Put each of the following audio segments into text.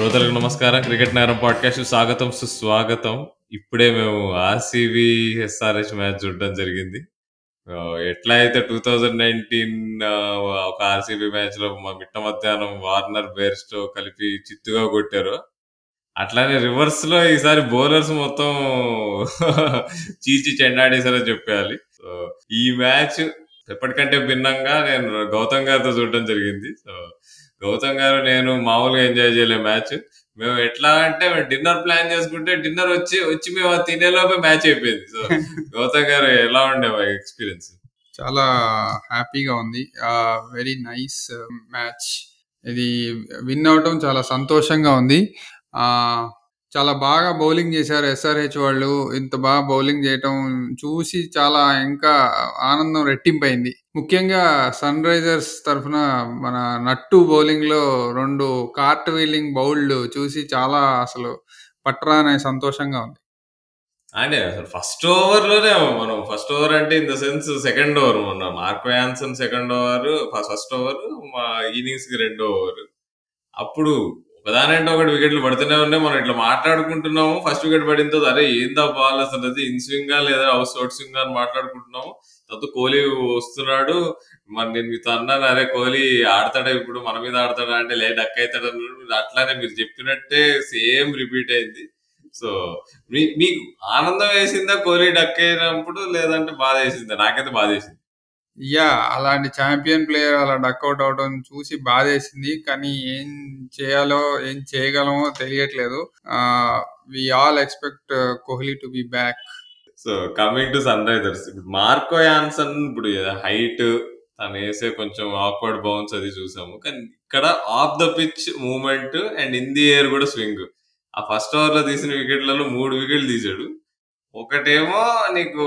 శ్రోతలకు నమస్కారం. క్రికెట్ నగరం పాడ్కాస్ట్ స్వాగతం సుస్వాగతం. ఇప్పుడే మేము ఆర్సీబీ ఎస్ఆర్హెచ్ మ్యాచ్ చూడడం జరిగింది. ఎట్లా అయితే టూ థౌజండ్ నైన్టీన్ ఒక ఆర్సీబీ మ్యాచ్లో మా మిట్ట మధ్యాహ్నం వార్నర్ బేర్స్తో కలిపి చిత్తుగా కొట్టారు అట్లానే రివర్స్లో ఈసారి బౌలర్స్ మొత్తం చీచి చెండాడేశారని చెప్పాలి సో ఈ మ్యాచ్ ఎప్పటికంటే భిన్నంగా నేను గౌతమ్ గారితో చూడడం జరిగింది. సో గౌతమ్ గారు నేను మామూలుగా ఎంజాయ్ చేయలే మ్యాచ్ మేము ఎట్లా అంటే డిన్నర్ ప్లాన్ చేసుకుంటే డిన్నర్ వచ్చి వచ్చి మేము తినేలోపే మ్యాచ్ అయిపోయింది. సో గౌతమ్ గారు ఎలా ఉండే ఎక్స్పీరియన్స్ చాలా హ్యాపీగా ఉంది. వెరీ నైస్ మ్యాచ్ ఇది విన్ అవటం చాలా సంతోషంగా ఉంది. ఆ, చాలా బాగా బౌలింగ్ చేశారు ఎస్ఆర్హెచ్ వాళ్ళు. ఇంత బాగా బౌలింగ్ చేయటం చూసి చాలా ఇంకా ఆనందం రెట్టింపైంది. ముఖ్యంగా సన్ రైజర్స్ తరఫున మన నట్టు బౌలింగ్లో రెండు కార్ట్ వీలింగ్ బౌల్డ్ చూసి చాలా అసలు పట్రా అనే సంతోషంగా ఉంది. అంటే అసలు ఫస్ట్ ఓవర్‌లోనే మనం ఫస్ట్ ఓవర్ అంటే in the sense second over మొన్న Marco Jansen second over first over మా ఇన్నింగ్స్కి రెండో ఓవర్. అప్పుడు ఒకదానంటే ఒకటి వికెట్లు పడుతూనే ఉన్నాయి. మనం ఇట్లా మాట్లాడుకుంటున్నాము. ఫస్ట్ వికెట్ పడిన తర్వాత అరే ఏందా బాల్ అసలు? అది ఇన్ స్వింగ్ లేదా అవుట్ అవుట్ స్వింగ్ అని మాట్లాడుకుంటున్నాము. తర్వాత కోహ్లీ వస్తున్నాడు. మరి నేను మీతో అన్నాను అరే కోహ్లీ ఆడతాడా ఇప్పుడు? మన మీద ఆడతాడా? అంటే లే డక్ అవుతాడు అట్లానే మీరు చెప్పినట్టే సేమ్ రిపీట్ అయింది. సో మీ మీకు ఆనందం వేసిందా కోహ్లీ డక్ అయినప్పుడు? లేదంటే బాధ వేసిందా? నాకైతే బాధ వేసింది. యా అలాంటి ఛాంపియన్ ప్లేయర్ అలా డక్అవుట్ అవడం చూసి బాధేసింది. కానీ ఏం చేయాలో ఏం చేయగలమో తెలియట్లేదు. We all expect Kohli to be back so coming to Sunrisers ఇప్పుడు మార్కో యాన్సన్ ఇప్పుడు హైట్ తను వేసే కొంచెం ఆక్వర్డ్ బౌన్స్ అది చూసాము. కానీ ఇక్కడ off the pitch movement and in the air కూడా స్వింగ్ ఆ ఫస్ట్ ఓవర్లో తీసిన వికెట్లలో మూడు వికెట్లు తీసాడు. ఒకటేమో నీకు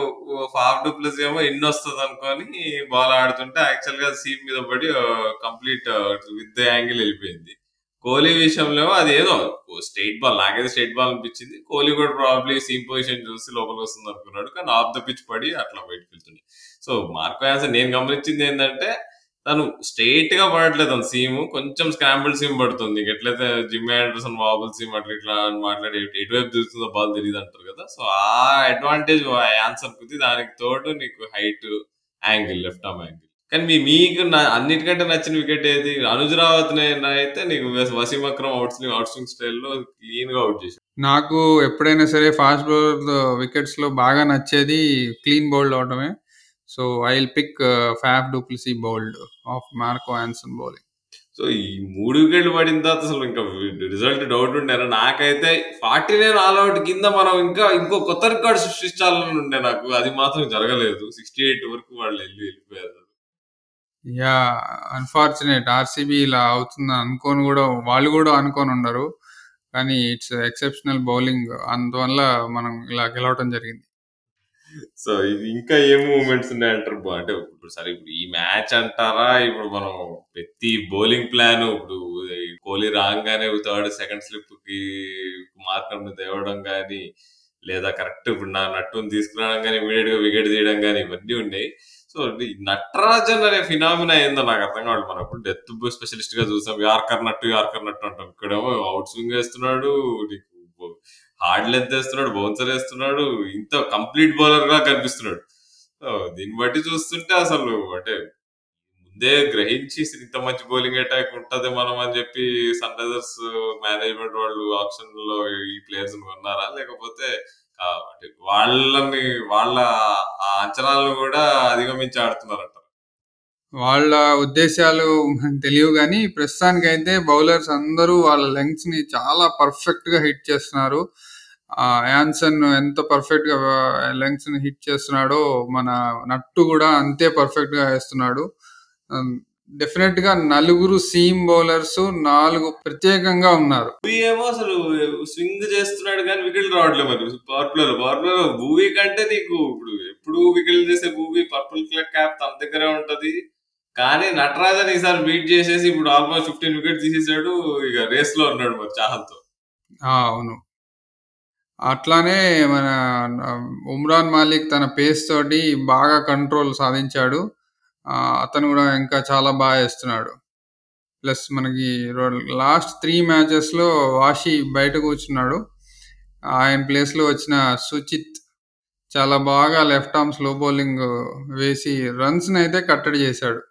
హాఫ్ డూప్లస్ ఏమో ఇన్ వస్తుంది అనుకొని బాల్ ఆడుతుంటే యాక్చువల్గా సీమ్ మీద పడి కంప్లీట్ విత్ యాంగిల్ వెళ్ళిపోయింది. కోహ్లీ విషయంలో అది ఏదో స్ట్రైట్ బాల్ నాకైతే స్ట్రైట్ బాల్ అనిపించింది. కోహ్లీ కూడా ప్రాబ్లీ సీమ్ పొజిషన్ చూసి లోపలికి వస్తుంది అనుకున్నాడు కానీ ఆఫ్ ద పిచ్ పడి అట్లా బయటకు వెళ్తుంది సో మార్కో యాన్సర్ నేను గమనించింది ఏంటంటే తను స్ట్రైట్గా పడట్లేదు తన సీమ్. కొంచెం స్క్రాంబుల్ సీమ్ పడుతుంది. ఎట్లయితే జిమ్ ఆండర్సన్ వాబుల్ సీమ్ అట్లా ఇట్లా అని మాట్లాడి ఎటువైపు చూస్తుందో బాల్ తెలియదు అంటారు కదా. సో ఆ అడ్వాంటేజ్ ఆన్సర్ కుది దానికి తోడు నీకు height angle left arm angle కానీ మీ మీకు అన్నిటికంటే నచ్చిన వికెట్ ఏది? అనుజ్ రావత్ అయితే నీకు Wasim Akram out swing out swing స్టైల్లో క్లీన్గా అవుట్ చేసి నాకు ఎప్పుడైనా సరే ఫాస్ట్ బౌలర్ వికెట్స్లో బాగా నచ్చేది clean bowled అవడమే so I will pick Faf du Plessis bowled off Marco Jansen bowling so ఈ మూడు వికెట్లు పడిన తర్వాత అసలు ఇంకా రిజల్ట్ డౌట్ ఉండేనా? నాకైతే ఫార్టీ నైన్ ఆల్అౌట్ కింద మనం ఇంకా ఇంకో కొత్త రికార్డ్ సృష్టించాలని ఉండే నాకు. అది మాత్రం జరగలేదు. సిక్స్టీ ఎయిట్ వరకు వాళ్ళు వెళ్ళి వెళ్ళిపోయారు. యా అన్ఫార్చునేట్ ఆర్సీబీ ఇలా అవుతుంది అనుకోని కూడా వాళ్ళు కూడా అనుకోని ఉండరు. కానీ ఇట్స్ ఎక్సెప్షనల్ బౌలింగ్ అందువల్ల మనం ఇలా గెలవటం జరిగింది. సో ఇది ఇంకా ఏ మూమెంట్స్ ఉన్నాయంటారు? బా- అంటే ఇప్పుడు సరే ఇప్పుడు ఈ మ్యాచ్ అంటారా? ఇప్పుడు మనం ప్రతి బౌలింగ్ ప్లాన్ ఇప్పుడు ఈ కోహ్లీ రాగానే థర్డ్ సెకండ్ స్లిప్కి మార్కం తేవడం కానీ లేదా కరెక్ట్ ఇప్పుడు నా నట్టును తీసుకురావడం కానీ ఇమీడియట్గా వికెట్ తీయడం కానీ ఇవన్నీ ఉన్నాయి. సో ఈ నటరాజన్ అనే ఫినామినా ఏందో నాకు అర్థం కావాలి మనం ఇప్పుడు డెత్ స్పెషలిస్ట్గా చూసాం. యార్కర్ నట్టు యార్కర్ నట్టు అంటాం. ఇక్కడేమో అవుట్ స్వింగ్ వేస్తున్నాడు. నీకు హార్డ్ లెంత్ వేస్తున్నాడు బౌన్సర్ వేస్తున్నాడు ఇంత కంప్లీట్ బౌలర్గా కనిపిస్తున్నాడు. దీన్ని బట్టి చూస్తుంటే అసలు అంటే ముందే గ్రహించి ఇంత మంచి బౌలింగ్ అటాక్ ఉంటది మనం అని చెప్పి సన్ రైజర్స్ మేనేజ్మెంట్ వాళ్ళు ఆప్షన్లో ఈ ప్లేయర్స్ కొన్నారా? లేకపోతే అంటే వాళ్ళని వాళ్ళ అంచనాలను కూడా అధిగమించి ఆడుతున్నారంట. వాళ్ళ ఉద్దేశాలు తెలియవు కానీ ప్రస్తుతానికి అయితే బౌలర్స్ అందరూ వాళ్ళ లెంగ్స్ని చాలా పర్ఫెక్ట్గా హిట్ చేస్తున్నారు. ఆ యాన్సన్ ఎంత పర్ఫెక్ట్గా లెంగ్స్ని హిట్ చేస్తున్నాడో మన నట్టు కూడా అంతే పర్ఫెక్ట్గా వేస్తున్నాడు. డెఫినెట్గా నలుగురు సీమ్ బౌలర్స్ నాలుగు ప్రత్యేకంగా ఉన్నారు. ఏమో అసలు స్వింగ్ చేస్తున్నాడు కానీ వికెట్లు రావట్లేదు మరి. పవర్ ప్లే లో పవర్ ప్లే లో భూవీ కంటే నీకు ఇప్పుడు ఎప్పుడు వికెట్లు చేసే భూవీ పర్పుల్ క్యాప్ తన దగ్గరే ఉంటది. కానీ నటరాజన్ ఈసారి బీట్ చేసేసి ఇప్పుడు ఆల్మోస్ట్ ఫిఫ్టీన్ వికెట్ తీసేసాడు. ఇక రేస్లో ఉన్నాడు మరి చాహల్తో. ఆ, అవును. అట్లానే మన ఉమ్రాన్ మాలిక్ తన పేస్ తోటి బాగా కంట్రోల్ సాధించాడు. ఆ, అతను కూడా ఇంకా చాలా బాగా వేస్తున్నాడు. ప్లస్ మనకి లాస్ట్ త్రీ మ్యాచెస్లో వాషి బయట కూర్చున్నాడు. ఆయన ప్లేస్లో వచ్చిన సుచిత్ చాలా బాగా లెఫ్ట్ ఆర్మ్ స్లో బౌలింగ్ వేసి రన్స్ని అయితే కట్టడి చేశాడు.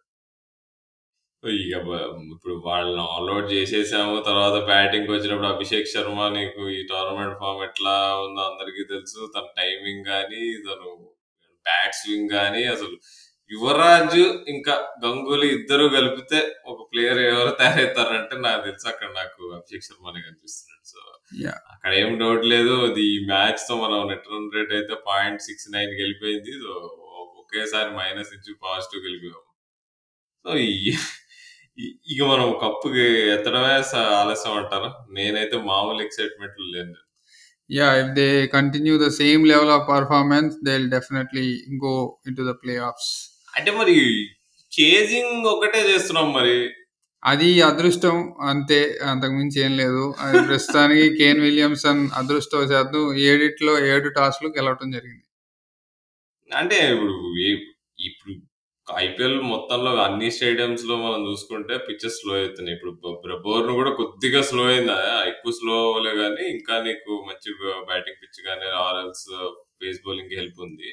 ఇక బ- ఇప్పుడు వాళ్ళని ఆల్అౌట్ చేసేసాము తర్వాత బ్యాటింగ్ వచ్చినప్పుడు అభిషేక్ శర్మ నీకు ఈ టోర్నమెంట్ ఫామ్ ఎట్లా ఉందో అందరికీ తెలుసు. తన టైమింగ్ కానీ తను బ్యాట్ స్వింగ్ కానీ అసలు యువరాజ్ ఇంకా గంగూలీ ఇద్దరు కలిపితే ఒక ప్లేయర్ ఎవరు తయారవుతారంటే నాకు తెలుసు. అక్కడ నాకు అభిషేక్ శర్మనే కనిపిస్తున్నాడు. సో. అక్కడ ఏం డౌట్ లేదు. అది ఈ మ్యాచ్తో మనం నెట్ రన్ రేట్ అయితే పాయింట్ సిక్స్ నైన్ గెలిపోయింది. సో ఒకేసారి మైనస్ నుంచి పాజిటివ్ గెలిపాము. సో ఈ- ఇక మనం కప్పుకి ఎత్తడమే స- ఆలస్యం అంటారా? నేనైతే మామూలు ఎక్సైట్మెంట్ లేను. Yeah, if they continue the same level of performance, they'll definitely go into the playoffs. అంటే మరి చేజింగ్ ఒకటే చేస్తున్నాం మరి. అది అదృష్టం. అంతే అంతకు మించి ఏం లేదు. అది ప్రస్తుతానికి కేన్ విలియమ్సన్ అదృష్టవశాత్తు ఏడిట్లో ఏడు టాస్లు గెలవటం జరిగింది. అంటే ఇప్పుడు ఏ- ఇప్పుడు ఐపీఎల్ మొత్తంలో అన్ని స్టేడియంస్లో మనం చూసుకుంటే పిచ్చెస్ స్లో అవుతున్నాయి. ఇప్పుడు బోర్న్ కూడా కొద్దిగా స్లో అయిందా? ఎక్కువ స్లో అవ్వలే కానీ ఇంకా నీకు మంచి బ్యాటింగ్ పిచ్ కానీ ఆర్ఎల్స్ పేస్ బౌలింగ్ హెల్ప్ ఉంది.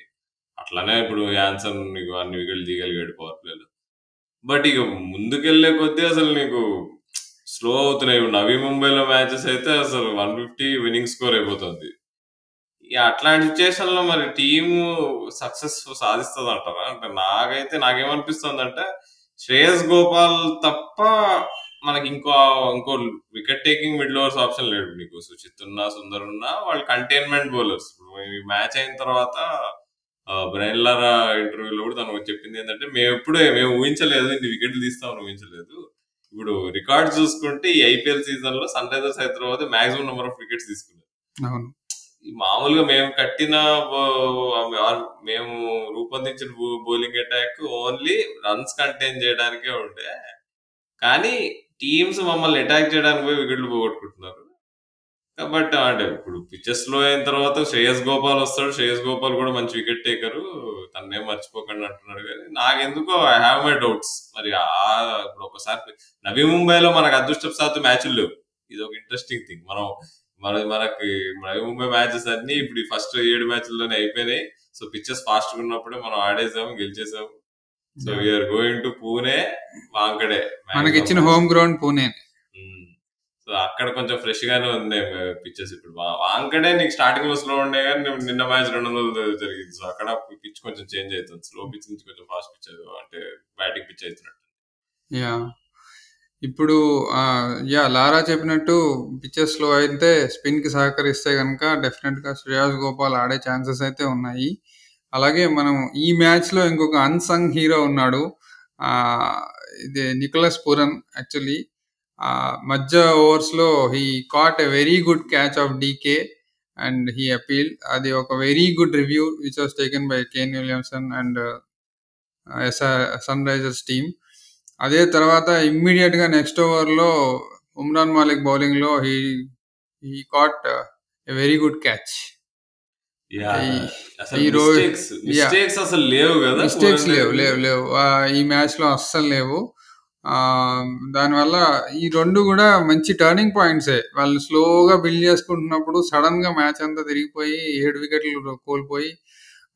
అట్లానే ఇప్పుడు యాన్సన్ నీకు అన్ని వికెట్లు తీయగలిగాడు పవర్ ప్లేలో బట్ ఇక ముందుకెళ్ళే కొద్దీ అసలు నీకు స్లో అవుతున్నాయి. నవీ ముంబైలో మ్యాచెస్ అయితే అసలు వన్ ఫిఫ్టీ విన్నింగ్ స్కోర్ అయిపోతుంది. అట్లాంటి సిచ్యువేషన్లో మరి టీమ్ సక్సెస్ సాధిస్తుంది అంటారా అంటే నాకైతే నాకేమనిపిస్తుంది అంటే శ్రేయస్ గోపాల్ తప్ప మనకి ఇంకో ఇంకో wicket taking middle overs option లేడు నీకు. సుచిత్ ఉన్నా సుందర్ ఉన్నా వాళ్ళు కంటైన్మెంట్ బౌలర్స్ ఇప్పుడు మ్యాచ్ అయిన తర్వాత బ్రైన్ ఇంటర్వ్యూలో కూడా తను చెప్పింది ఏంటంటే మేము ఎప్పుడే మేము ఊహించలేదు ఇన్ని వికెట్లు తీస్తామని ఊహించలేదు. ఇప్పుడు రికార్డ్ చూసుకుంటే ఈ ఐపీఎల్ సీజన్లో Sunrisers Hyderabad maximum number of wickets తీసుకున్నారు. మామూలుగా మేము కట్టిన మేము రూపొందించిన bowling attack only runs contain చేయడానికే ఉండే. కానీ టీమ్స్ మమ్మల్ని అటాక్ చేయడానికి పోయి వికెట్లు పోగొట్టుకుంటున్నారు. కాబట్టి అంటే ఇప్పుడు పిచ్చెస్లో అయిన తర్వాత శ్రేయస్ గోపాల్ వస్తాడు. శ్రేయస్ గోపాల్ కూడా మంచి వికెట్ టేకరు తన్నే మర్చిపోకండి అంటున్నాడు కానీ నాకెందుకో ఐ హ్యావ్ మై డౌట్స్ మరి ఇప్పుడు ఒకసారి నవీ ముంబైలో మనకు అదృష్టపు శాతం మ్యాచ్లు లేవు. ఇది ఒక ఇంట్రెస్టింగ్ థింగ్ మనం మన మనకి ముంబై మ్యాచెస్ అన్ని ఇప్పుడు ఫస్ట్ ఏడు మ్యాచ్ల్లోనే అయిపోయినాయి. సో పిక్చర్స్ ఫాస్ట్గా ఉన్నప్పుడే మనం ఆడేసాము గెలిచేసాము. So we're going to Pune Wankhede మనకి ఇచ్చిన హోమ్ గ్రౌండ్ పూణే సో అక్కడ కొంచెం ఫ్రెష్ గానే ఉంది పిచ్చెస్ ఇప్పుడు. వాంకడే నీకు స్టార్టింగ్లో స్లో ఉండే కానీ నిన్న- మ్యాచ్ రెండు వందలు జరిగింది. సో అక్కడ పిచ్ కొంచెం చేంజ్ అవుతుంది. స్లో పిచ్ నుంచి కొంచెం ఫాస్ట్ పిచ్ అంటే బ్యాటింగ్ పిచ్ అవుతున్నట్టు. యా ఇప్పుడు యా లారా చెప్పినట్టు పిచ్చెస్లో అయితే స్పిన్కి సహకరిస్తే కనుక డెఫినెట్గా శ్రేయాస్ గోపాల్ ఆడే ఛాన్సెస్ అయితే ఉన్నాయి. అలాగే మనం ఈ మ్యాచ్లో ఇంకొక అన్సంగ్ హీరో ఉన్నాడు. ఇది నికోలస్ పురన్ యాక్చువల్లీ. మధ్య ఓవర్స్లో he caught a very good catch off DK and he appeal అది ఒక very good review which was taken by Kane Williamson and Sunrisers team. అదే తర్వాత ఇమ్మీడియట్గా నెక్స్ట్ ఓవర్లో ఉమ్రాన్ మాలిక్ బౌలింగ్లో he he caught a very good catch mistakes అసలు లేవు కదా మిస్టేక్స్ లేవు. లేవు లేవు. ఈ మ్యాచ్లో అస్సలు లేవు. దానివల్ల ఈ రెండు కూడా మంచి టర్నింగ్ పాయింట్సే వాళ్ళు స్లోగా బిల్డ్ చేసుకుంటున్నప్పుడు సడన్గా మ్యాచ్ అంతా తిరిగిపోయి ఏడు వికెట్లు కోల్పోయి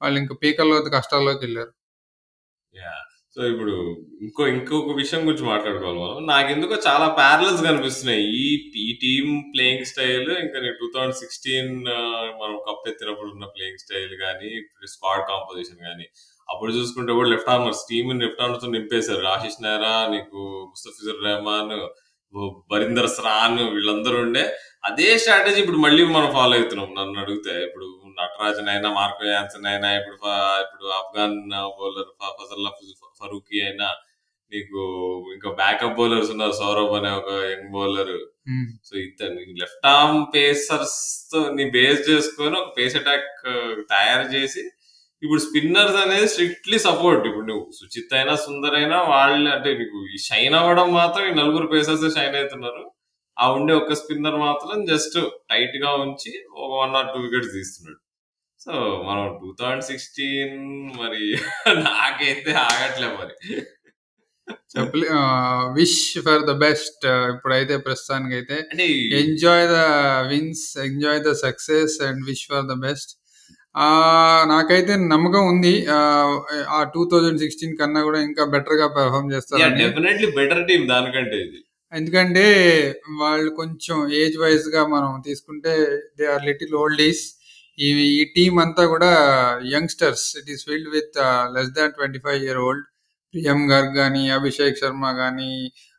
వాళ్ళు ఇంకా పీకల్లో కష్టాల్లోకి వెళ్ళారు. సో ఇప్పుడు ఇంకో ఇంకొక విషయం గురించి మాట్లాడుకోవాలి మనం. నాకు ఎందుకో చాలా ప్యారలల్స్ కనిపిస్తున్నాయి. ఈ ఈ టీమ్ ప్లేయింగ్ స్టైల్ ఇంకా టూ థౌజండ్ సిక్స్టీన్ మనం కప్ ఎత్తినప్పుడు ఉన్న ప్లేయింగ్ స్టైల్ కానీ స్క్వాడ్ కాంపోజిషన్ కానీ అప్పుడు చూసుకుంటే కూడా left armers team left armers నింపేశారు. Ashish Nehra నీకు ముస్తఫిజుర్ రెహమాన్ బరీందర్ స్రాన్ వీళ్ళందరూ ఉండే. అదే స్ట్రాటజీ ఇప్పుడు మళ్ళీ మనం ఫాలో అవుతున్నాం. నన్ను అడిగితే ఇప్పుడు నటరాజన్ అయినా మార్కో యాన్సన్ అయినా ఇప్పుడు ఇప్పుడు ఆఫ్ఘాన్ బౌలర్ ఫజల్లా ఫరూకీ అయినా నీకు ఇంకా బ్యాకప్ బౌలర్స్ ఉన్నారు. సౌరభ్ అనే ఒక యంగ్ బౌలర్. సో ఇతను లెఫ్ట్ ఆర్మ్ పేసర్స్తో నీ బేస్ చేసుకొని ఒక పేస్ అటాక్ తయారు చేసి ఇప్పుడు స్పిన్నర్స్ అనేది స్ట్రిక్ట్లీ సపోర్ట్ ఇప్పుడు నువ్వు సుచిత్ అయినా సుందర్ అయినా వాళ్ళు అంటే నీకు షైన్ అవ్వడం మాత్రం ఈ నలుగురు పేసర్స్ షైన్ అవుతున్నారు. ఆ ఉండే ఒక స్పిన్నర్ మాత్రం జస్ట్ టైట్గా ఉంచి ఒక వన్ ఆర్ టూ వికెట్స్ తీస్తున్నాడు. సో మనం టూ థౌజండ్ సిక్స్టీన్ మరి నాకైతే ఆగట్లే మరి. చెప్పలే విష్ ఫర్ ద బెస్ట్ ఇప్పుడైతే ప్రస్తుతానికైతే. అంటే enjoy the wins enjoy the success and wish for the best నాకైతే నమ్మకం ఉంది ఆ టూ థౌజండ్ సిక్స్టీన్ కన్నా కూడా ఇంకా బెటర్గా పెర్ఫామ్ చేస్తారని. డెఫినెట్లీ బెటర్ టీం దానికంటే ఇది. ఎందుకంటే వాళ్ళు కొంచెం ఏజ్ వైజ్గా మనం తీసుకుంటే they are little old is ఈ ఈ టీం అంతా కూడా youngsters it is filled with less than twenty five year old Priyam Garg కానీ అభిషేక్ శర్మ కానీ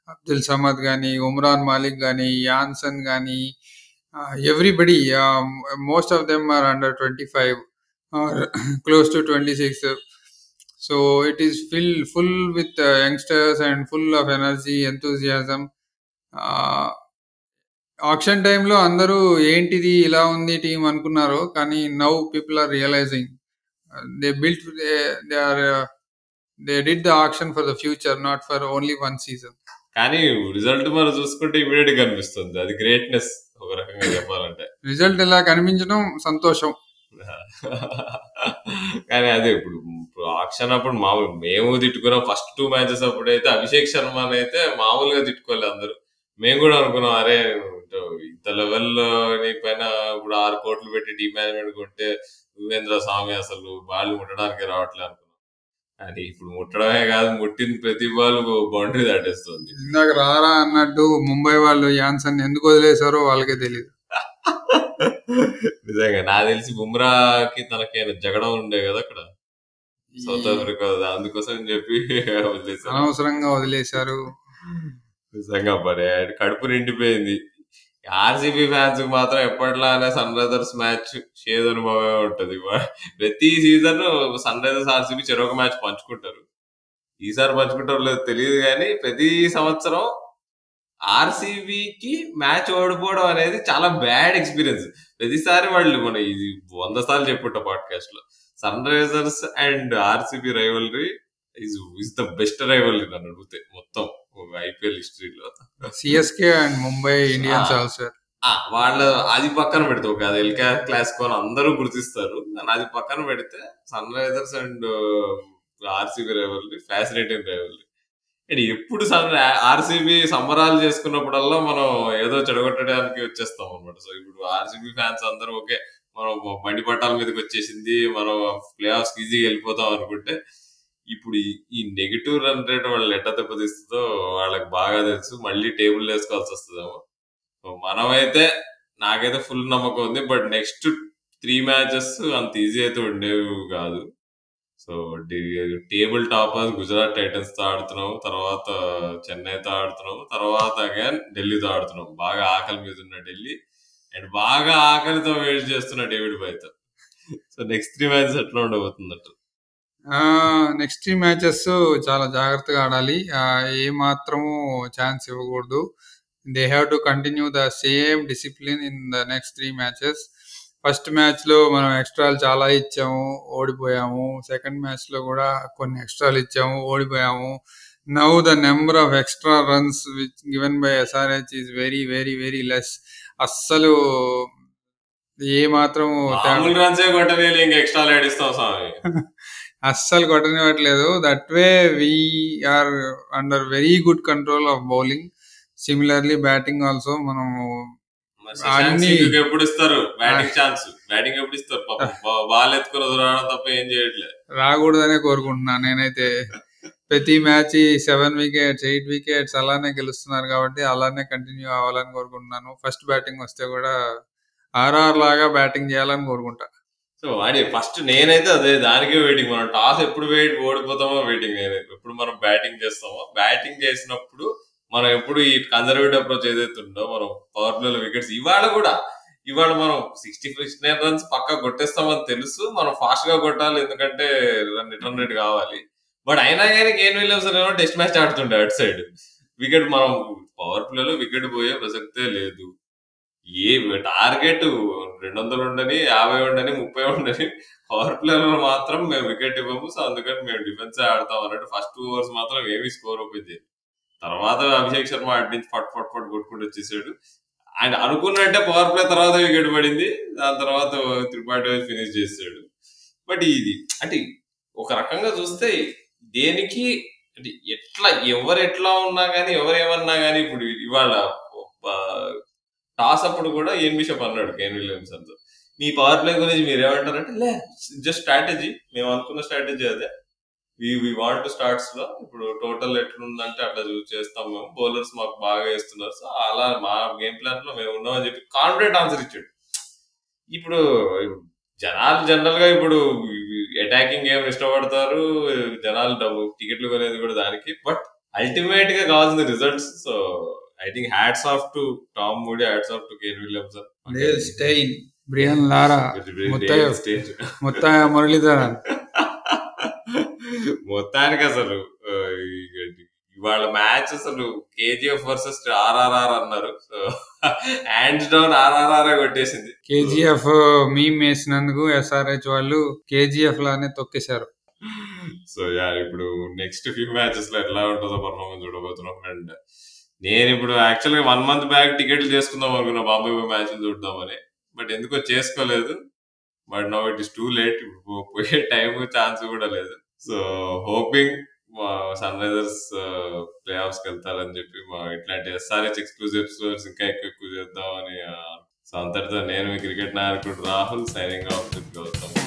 అబ్దుల్ సమద్ కానీ ఉమ్రాన్ మాలిక్ కానీ యాన్సన్ కానీ everybody most of them are under twenty five close to twenty six so it is fill full with youngsters and full of energy enthusiasm auction టైంలో అందరూ ఏంటిది ఇలా ఉంది టీం అనుకున్నారు కానీ now people are realizing they built they are they did the auction for the future not for only one season కానీ result మనం చూసుకుంటే ఇమీడియట్ కనిపిస్తుంది అది గ్రేట్నెస్ ఒక రకంగా చెప్పాలంటే. రిజల్ట్ ఇలా కనిపించడం సంతోషం. కానీ అదే ఇప్పుడు ఇప్పుడు ఆక్షన్ అప్పుడు మామూలు మేము తిట్టుకున్నాం. ఫస్ట్ టూ మ్యాచెస్ అప్పుడు అయితే అభిషేక్ శర్మ అయితే మామూలుగా తిట్టుకోలేదు అందరూ. మేము కూడా అనుకున్నాం అరే ఇంత లెవెల్లో నీ పైన ఇప్పుడు ఆరు కోట్లు పెట్టి టీం మేనేజ్మెంట్ కొంటే యువేంద్ర స్వామి అసలు బాల్ ముట్టడానికి రావట్లే అనుకున్నాం అది ఇప్పుడు ముట్టడమే కాదు ముట్టిన ప్రతి బాల్ బౌండరీ దాటేస్తుంది. ఇందాక రారా అన్నట్టు ముంబై వాళ్ళు యాన్సన్ ఎందుకు వదిలేశారో వాళ్ళకే తెలియదు నిజంగా నాకు తెలిసి బుమ్రాకి తనకి జగడం ఉండే కదా అక్కడ? సౌత్ ఆఫ్రికా అందుకోసం చెప్పి వదిలేశారు. అనవసరంగా వదిలేశారు. నిజంగా పడే కడుపు నిండిపోయింది. ఆర్సీబీ ఫ్యాన్స్ మాత్రం ఎప్పట్లానే సన్ రైజర్స్ మ్యాచ్ షేద్ అనుభవమే ఉంటది. ప్రతి సీజన్ సన్ రైజర్స్ ఆర్సీబీ చెరొక మ్యాచ్ పంచుకుంటారు. ఈసారి పంచుకుంటారో లేదో తెలియదు కానీ ప్రతి సంవత్సరం ఆర్సీబీకి మ్యాచ్ ఓడిపోవడం అనేది చాలా బ్యాడ్ ఎక్స్పీరియన్స్ ప్రతిసారి వాళ్ళు మన ఇది వంద సార్లు చెప్పుంటా పాడ్కాస్ట్లో. Sunrisers and RCB rivalry is is the best rivalry నన్ను అడిగితే మొత్తం. ఐపీఎల్ హిస్టరీలో. CSK and Mumbai Indians also. వాళ్ళ అది పక్కన పెడితే ఒక అది ఎల్కా క్లాసికో అని అందరూ గుర్తిస్తారు. అది పక్కన పెడితే Sunrisers and RCB rivalry fascinating rivalry. And ఎప్పుడు సన్ ఆర్సీబీ సంబరాలు చేసుకున్నప్పుడల్లా మనం ఏదో చెడగొట్టడానికి వచ్చేస్తాం అనమాట సో ఇప్పుడు ఆర్సీబీ ఫ్యాన్స్ అందరూ ఓకే మనం బండి పట్టాల మీదకి వచ్చేసింది మనం ప్లే ఆఫ్స్ ఈజీగా వెళ్ళిపోతాం అనుకుంటే ఇప్పుడు ఈ నెగిటివ్ రన్ రేట్ వాళ్ళు ఎట్ట దెబ్బతీస్తుందో వాళ్ళకి బాగా తెలుసు. మళ్ళీ టేబుల్ వేసుకోవాల్సి వస్తుందేమో. మనమైతే నాకైతే ఫుల్ నమ్మకం ఉంది. బట్ నెక్స్ట్ త్రీ మ్యాచెస్ అంత ఈజీ అయితే ఉండేవి కాదు. సో టేబుల్ టాపర్స్ గుజరాత్ టైటన్స్తో ఆడుతున్నాము. తర్వాత చెన్నైతో ఆడుతున్నాము. తర్వాత అగైన్ ఢిల్లీతో ఆడుతున్నాము. బాగా ఆకలి మీద ఉన్న ఢిల్లీ. అండ్ బాగా ఆకలితో వెయిట్ చేస్తున్న డేవిడ్ బైతో సో నెక్స్ట్ త్రీ మ్యాచెస్ ఎట్లా ఉండబోతుందట నెక్స్ట్ మ్యాచెస్ చాలా జాగ్రత్తగా ఆడాలి. ఏ మాత్రము ఛాన్స్ ఇవ్వకూడదు. They have to continue the same discipline in the next three matches first మ్యాచ్లో మనం ఎక్స్ట్రాలు చాలా ఇచ్చాము ఓడిపోయాము. సెకండ్ మ్యాచ్లో కూడా కొన్ని ఎక్స్ట్రాలు ఇచ్చాము ఓడిపోయాము. Now the number of extra runs which given by SRH is very very very less అస్సలు ఏ మాత్రం రన్సే కొట్టలేదు ఇంకా ఎక్స్ట్రా లేడిస్తాం స్వామి. అస్సలు కొట్టనివ్వట్లేదు. That way we're under very good control of bowling similarly batting also మనం అన్ని ఎప్పుడు ఇస్తారు? బ్యాటింగ్ ఛాన్స్ బ్యాటింగ్ ఎప్పుడు ఇస్తారు? బాల్ ఎత్తుకుని రావడం తప్ప ఏం చేయట్లేదు రాకూడదనే కోరుకుంటున్నాను నేనైతే. ప్రతి match seven wickets eight wickets అలానే గెలుస్తున్నారు కాబట్టి అలానే కంటిన్యూ అవ్వాలని కోరుకుంటున్నాను. ఫస్ట్ బ్యాటింగ్ వస్తే కూడా ఆర్ఆర్ లాగా బ్యాటింగ్ చేయాలని కోరుకుంటా. సో వాడి ఫస్ట్ నేనైతే అదే దానికే వెయిటింగ్ మనం టాస్ ఎప్పుడు వెయిట్ ఓడిపోతామో వెయిటింగ్ నేను. ఎప్పుడు మనం బ్యాటింగ్ చేస్తామో బ్యాటింగ్ చేసినప్పుడు మనం ఎప్పుడు ఈ కన్జర్వేటివ్ అప్రోచ్ ఏదైతే ఉందో మనం పవర్ ప్లేలో వికెట్స్ ఇవాళ కూడా ఇవాళ మనం సిక్స్టీ సిక్స్టీ నైన్ రన్స్ పక్క కొట్టేస్తామని తెలుసు మనం ఫాస్ట్గా కొట్టాలి ఎందుకంటే రిటర్న్ రేట్ కావాలి. బట్ అయినా కానీ కేన్ విలియమ్స్ ఏమో టెస్ట్ మ్యాచ్ ఆడుతుండే అటు సైడ్ వికెట్ మనం పవర్ ప్లేలో వికెట్ పోయే ప్రసక్తే లేదు. ఏ టార్గెట్ రెండు వందలు ఉండని యాభై ఉండని ముప్పై ఉండని పవర్ ప్లేలో మాత్రం మేము వికెట్ ఇవ్వము. సో అందుకని మేము డిఫెన్స్ ఆడతాం అన్నట్టు ఫస్ట్ టూ ఓవర్స్ మాత్రం ఏమి స్కోర్ ఓపెన్ చేయదు తర్వాత అభిషేక్ శర్మ అటు నుంచి ఫట్ ఫట్ ఫట్ కొట్టుకుంటూ వచ్చేసాడు. అండ్ అనుకున్నట్టే పవర్ ప్లే తర్వాత వికెట్ పడింది. దాని తర్వాత త్రిపాఠి ఫినిష్ చేసాడు బట్ ఇది అంటే ఒక రకంగా చూస్తే దేనికి అంటే ఎట్లా ఎవరు ఎట్లా ఉన్నా కానీ ఎవరు ఏమన్నా కానీ ఇప్పుడు ఇవాళ టాస్ అప్పుడు కూడా ఏం బిషప్ అన్నాడు కేన్ విలియమ్సన్ మీ పవర్ ప్లే గురించి మీరు ఏమంటారంటే లే జస్ట్ స్ట్రాటజీ మేము అనుకున్న స్ట్రాటజీ అదే. వి వి వాంట్ స్టార్ట్స్లో ఇప్పుడు టోటల్ ఎట్లుందంటే అట్లా చూస్ చేస్తాం మేము. బౌలర్స్ మాకు బాగా వేస్తున్నారు. సో అలా మా గేమ్ ప్లాన్లో మేము ఉన్నామని చెప్పి కాన్ఫిడెంట్ ఆన్సర్ ఇచ్చాడు. ఇప్పుడు జనాలు జనరల్గా ఇప్పుడు అటాకింగ్ గేమ్ ఇష్టపడతారు. జనాలు డబ్బు టికెట్లు కొనేది కూడా దానికి. బట్ అల్టిమేట్గా కావాల్సిన results so I think hats off to Tom Moody hats off to Kane Williamson Dale Steyn Brian Lara Muttiah stage Muttiah Muralitharan మొత్తానికి అసలు ఇవాళ మ్యాచ్ అసలు కేజీఎఫ్ వర్సెస్ ఆర్ఆర్ఆర్ అన్నారు. సో హ్యాండ్స్ డౌన్ ఆర్ఆర్ఆర్ కొట్టేసింది. కేజీఎఫ్ మీమ్ వేసినందుకు SRH వాళ్ళు KGF లానే తొక్కేశారు. సో యా ఇప్పుడు నెక్స్ట్ ఫ్యూ మ్యాచెస్లో ఎట్లా ఉంటుందో పర్ఫార్మెన్స్ చూడబోతున్నాం. అండ్ నేను ఇప్పుడు యాక్చువల్గా వన్ మంత్ బ్యాక్ టికెట్లు చేసుకుందాం అనుకున్నా బాంబే మ్యాచ్ చూద్దామని బట్ ఎందుకో చేసుకోలేదు. But no it is too late ఇప్పుడు పోయే టైం ఛాన్స్ కూడా లేదు. So hoping Sunrisers playoffs వెళ్తారని చెప్పి మా ఇట్లాంటి ఎస్ఆర్హెచ్ ఎక్స్క్లూజివ్ ఎపిసోడ్స్ ఇంకా ఎక్కువ ఎక్కువ చేద్దామని సో అంతటితో నేను మీ క్రికెట్ నాయకుడు Rahul signing off with Gautam